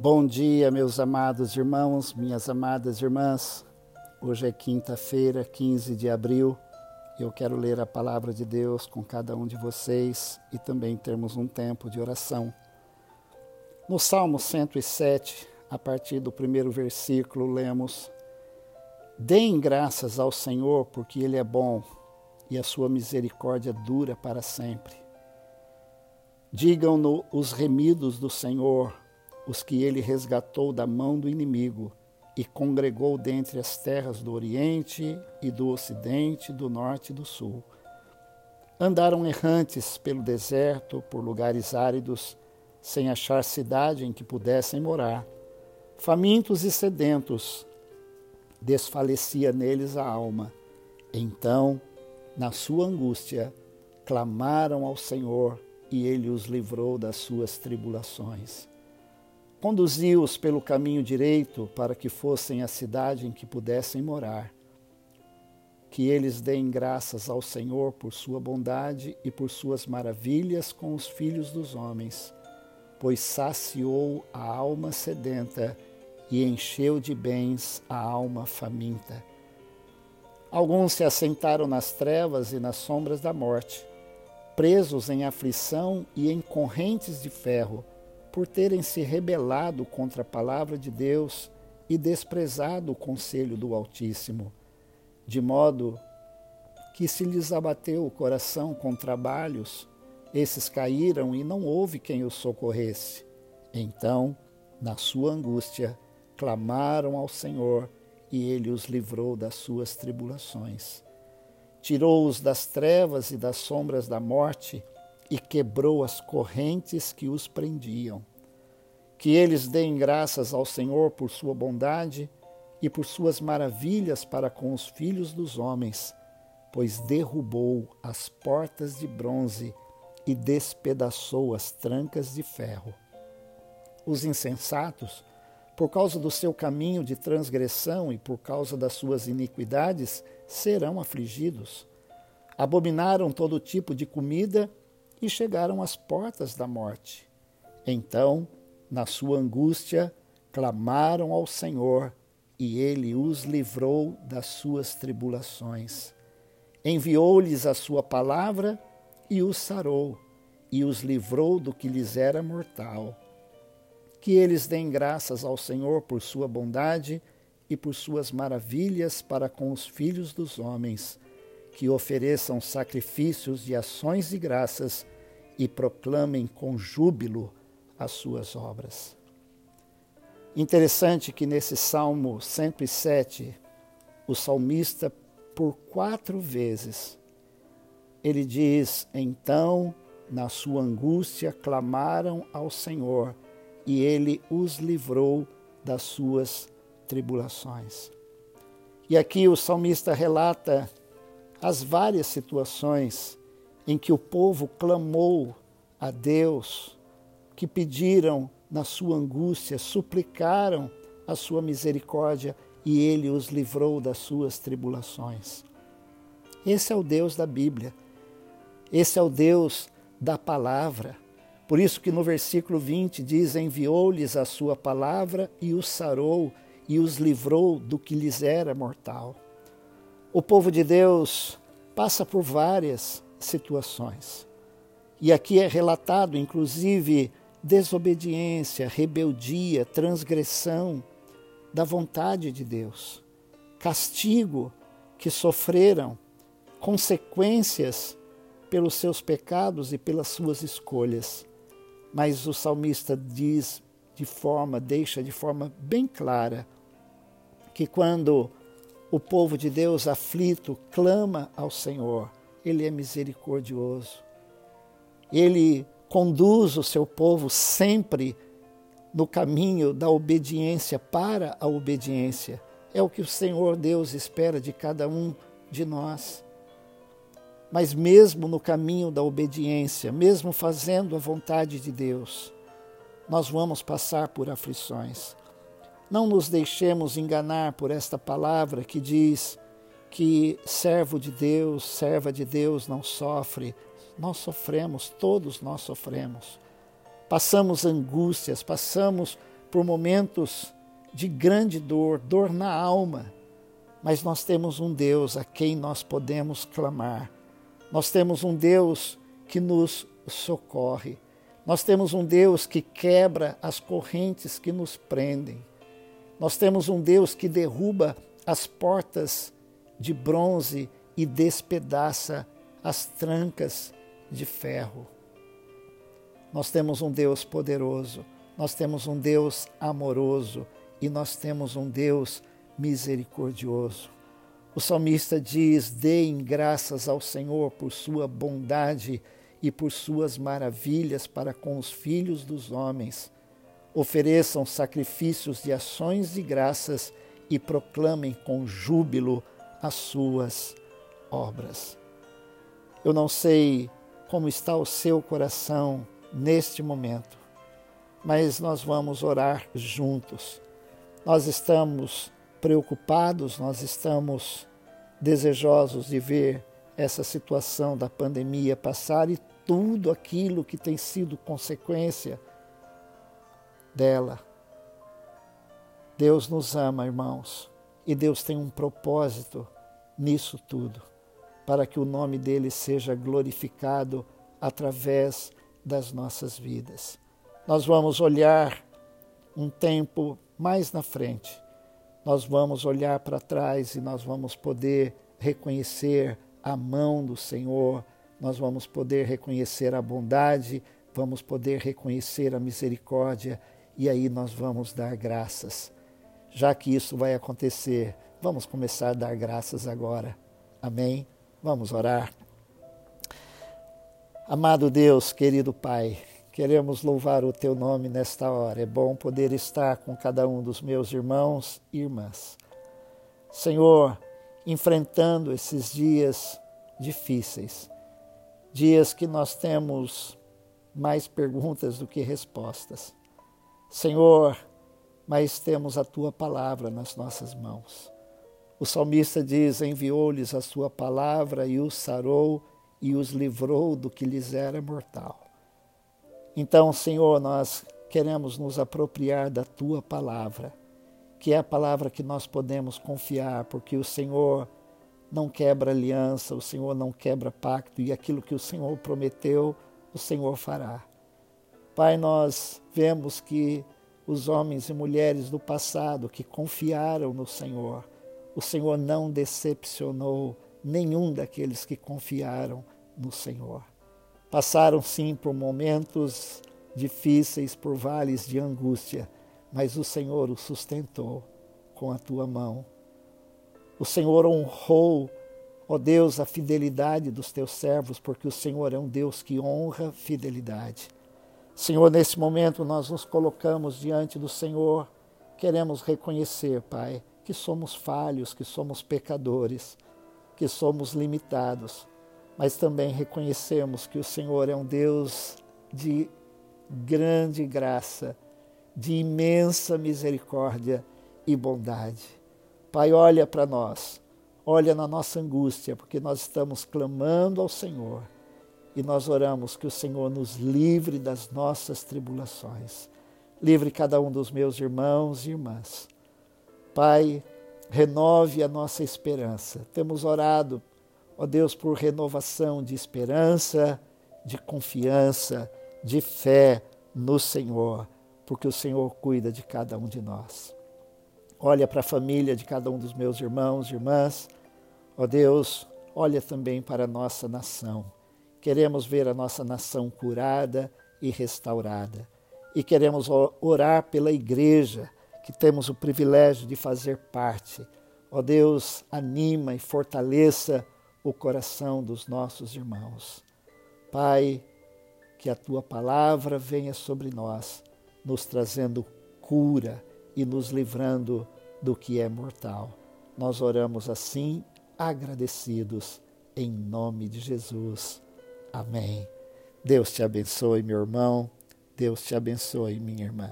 Bom dia, meus amados irmãos, minhas amadas irmãs. Hoje é quinta-feira, 15 de abril. Eu quero ler a palavra de Deus com cada um de vocês e também termos um tempo de oração. No Salmo 107, a partir do primeiro versículo, lemos: Deem graças ao Senhor, porque Ele é bom e a sua misericórdia dura para sempre. Digam-no os remidos do Senhor os que ele resgatou da mão do inimigo e congregou dentre as terras do Oriente e do Ocidente, do Norte e do Sul. Andaram errantes pelo deserto, por lugares áridos, sem achar cidade em que pudessem morar. Famintos e sedentos, desfalecia neles a alma. Então, na sua angústia, clamaram ao Senhor e ele os livrou das suas tribulações. Conduziu-os pelo caminho direito para que fossem à cidade em que pudessem morar. Que eles deem graças ao Senhor por sua bondade e por suas maravilhas com os filhos dos homens, pois saciou a alma sedenta e encheu de bens a alma faminta. Alguns se assentaram nas trevas e nas sombras da morte, presos em aflição e em correntes de ferro por terem se rebelado contra a palavra de Deus e desprezado o conselho do Altíssimo, de modo que se lhes abateu o coração com trabalhos, esses caíram e não houve quem os socorresse. Então, na sua angústia, clamaram ao Senhor e ele os livrou das suas tribulações. Tirou-os das trevas e das sombras da morte e quebrou as correntes que os prendiam. Que eles deem graças ao Senhor por sua bondade e por suas maravilhas para com os filhos dos homens, pois derrubou as portas de bronze e despedaçou as trancas de ferro. Os insensatos, por causa do seu caminho de transgressão e por causa das suas iniquidades, serão afligidos. Abominaram todo tipo de comida e chegaram às portas da morte. Então, na sua angústia, clamaram ao Senhor e ele os livrou das suas tribulações. Enviou-lhes a sua palavra e os sarou e os livrou do que lhes era mortal. Que eles deem graças ao Senhor por sua bondade e por suas maravilhas para com os filhos dos homens que ofereçam sacrifícios e ações de graças e proclamem com júbilo as suas obras. Interessante que nesse Salmo 107, o salmista, por quatro vezes, ele diz: Então, na sua angústia, clamaram ao Senhor e ele os livrou das suas tribulações. E aqui o salmista relata as várias situações em que o povo clamou a Deus, que pediram na sua angústia, suplicaram a sua misericórdia e ele os livrou das suas tribulações. Esse é o Deus da Bíblia. Esse é o Deus da palavra. Por isso que no versículo 20 diz: Enviou-lhes a sua palavra e os sarou e os livrou do que lhes era mortal. O povo de Deus passa por várias situações. E aqui é relatado, inclusive, desobediência, rebeldia, transgressão da vontade de Deus, castigo que sofreram, consequências pelos seus pecados e pelas suas escolhas. Mas o salmista diz de forma, deixa de forma bem clara, que quando o povo de Deus aflito clama ao Senhor, Ele é misericordioso. Ele conduz o seu povo sempre no caminho da obediência para a obediência. É o que o Senhor Deus espera de cada um de nós. Mas mesmo no caminho da obediência, mesmo fazendo a vontade de Deus, nós vamos passar por aflições. Não nos deixemos enganar por esta palavra que diz que servo de Deus, serva de Deus não sofre. Nós sofremos, todos nós sofremos. Passamos angústias, passamos por momentos de grande dor, dor na alma, mas nós temos um Deus a quem nós podemos clamar. Nós temos um Deus que nos socorre. Nós temos um Deus que quebra as correntes que nos prendem. Nós temos um Deus que derruba as portas de bronze e despedaça as trancas de ferro. Nós temos um Deus poderoso, nós temos um Deus amoroso e nós temos um Deus misericordioso. O salmista diz: Deem graças ao Senhor por sua bondade e por suas maravilhas para com os filhos dos homens. Ofereçam sacrifícios de ações de graças e proclamem com júbilo as suas obras. Eu não sei como está o seu coração neste momento, mas nós vamos orar juntos. Nós estamos preocupados, nós estamos desejosos de ver essa situação da pandemia passar e tudo aquilo que tem sido consequência dela. Deus nos ama, irmãos, e Deus tem um propósito nisso tudo, para que o nome dele seja glorificado através das nossas vidas. Nós vamos olhar um tempo mais na frente, nós vamos olhar para trás e nós vamos poder reconhecer a mão do Senhor, nós vamos poder reconhecer a bondade, vamos poder reconhecer a misericórdia e aí nós vamos dar graças. Já que isso vai acontecer, vamos começar a dar graças agora. Amém? Vamos orar. Amado Deus, querido Pai, queremos louvar o Teu nome nesta hora. É bom poder estar com cada um dos meus irmãos e irmãs. Senhor, enfrentando esses dias difíceis, dias que nós temos mais perguntas do que respostas. Senhor, mas temos a tua palavra nas nossas mãos. O salmista diz: enviou-lhes a sua palavra e os sarou e os livrou do que lhes era mortal. Então, Senhor, nós queremos nos apropriar da tua palavra que é a palavra que nós podemos confiar, porque o Senhor não quebra aliança, o Senhor não quebra pacto e aquilo que o Senhor prometeu, o Senhor fará. Pai, nós vemos que os homens e mulheres do passado que confiaram no Senhor, o Senhor não decepcionou nenhum daqueles que confiaram no Senhor. Passaram sim por momentos difíceis, por vales de angústia, mas o Senhor o sustentou com a tua mão. O Senhor honrou, ó Deus, a fidelidade dos teus servos, porque o Senhor é um Deus que honra fidelidade. Senhor, nesse momento nós nos colocamos diante do Senhor, queremos reconhecer, Pai, que somos falhos, que somos pecadores, que somos limitados, mas também reconhecemos que o Senhor é um Deus de grande graça de imensa misericórdia e bondade. Pai, olha para nós, olha na nossa angústia, porque nós estamos clamando ao Senhor e nós oramos que o Senhor nos livre das nossas tribulações. Livre cada um dos meus irmãos e irmãs. Pai, renove a nossa esperança. Temos orado, ó Deus, por renovação de esperança, de confiança, de fé no Senhor porque o Senhor cuida de cada um de nós. Olha para a família de cada um dos meus irmãos e irmãs. Ó Deus, olha também para a nossa nação. Queremos ver a nossa nação curada e restaurada. E queremos orar pela igreja, que temos o privilégio de fazer parte. Ó Deus, anima e fortaleça o coração dos nossos irmãos. Pai, que a tua palavra venha sobre nós nos trazendo cura e nos livrando do que é mortal. Nós oramos assim, agradecidos, em nome de Jesus. Amém. Deus te abençoe, meu irmão. Deus te abençoe, minha irmã.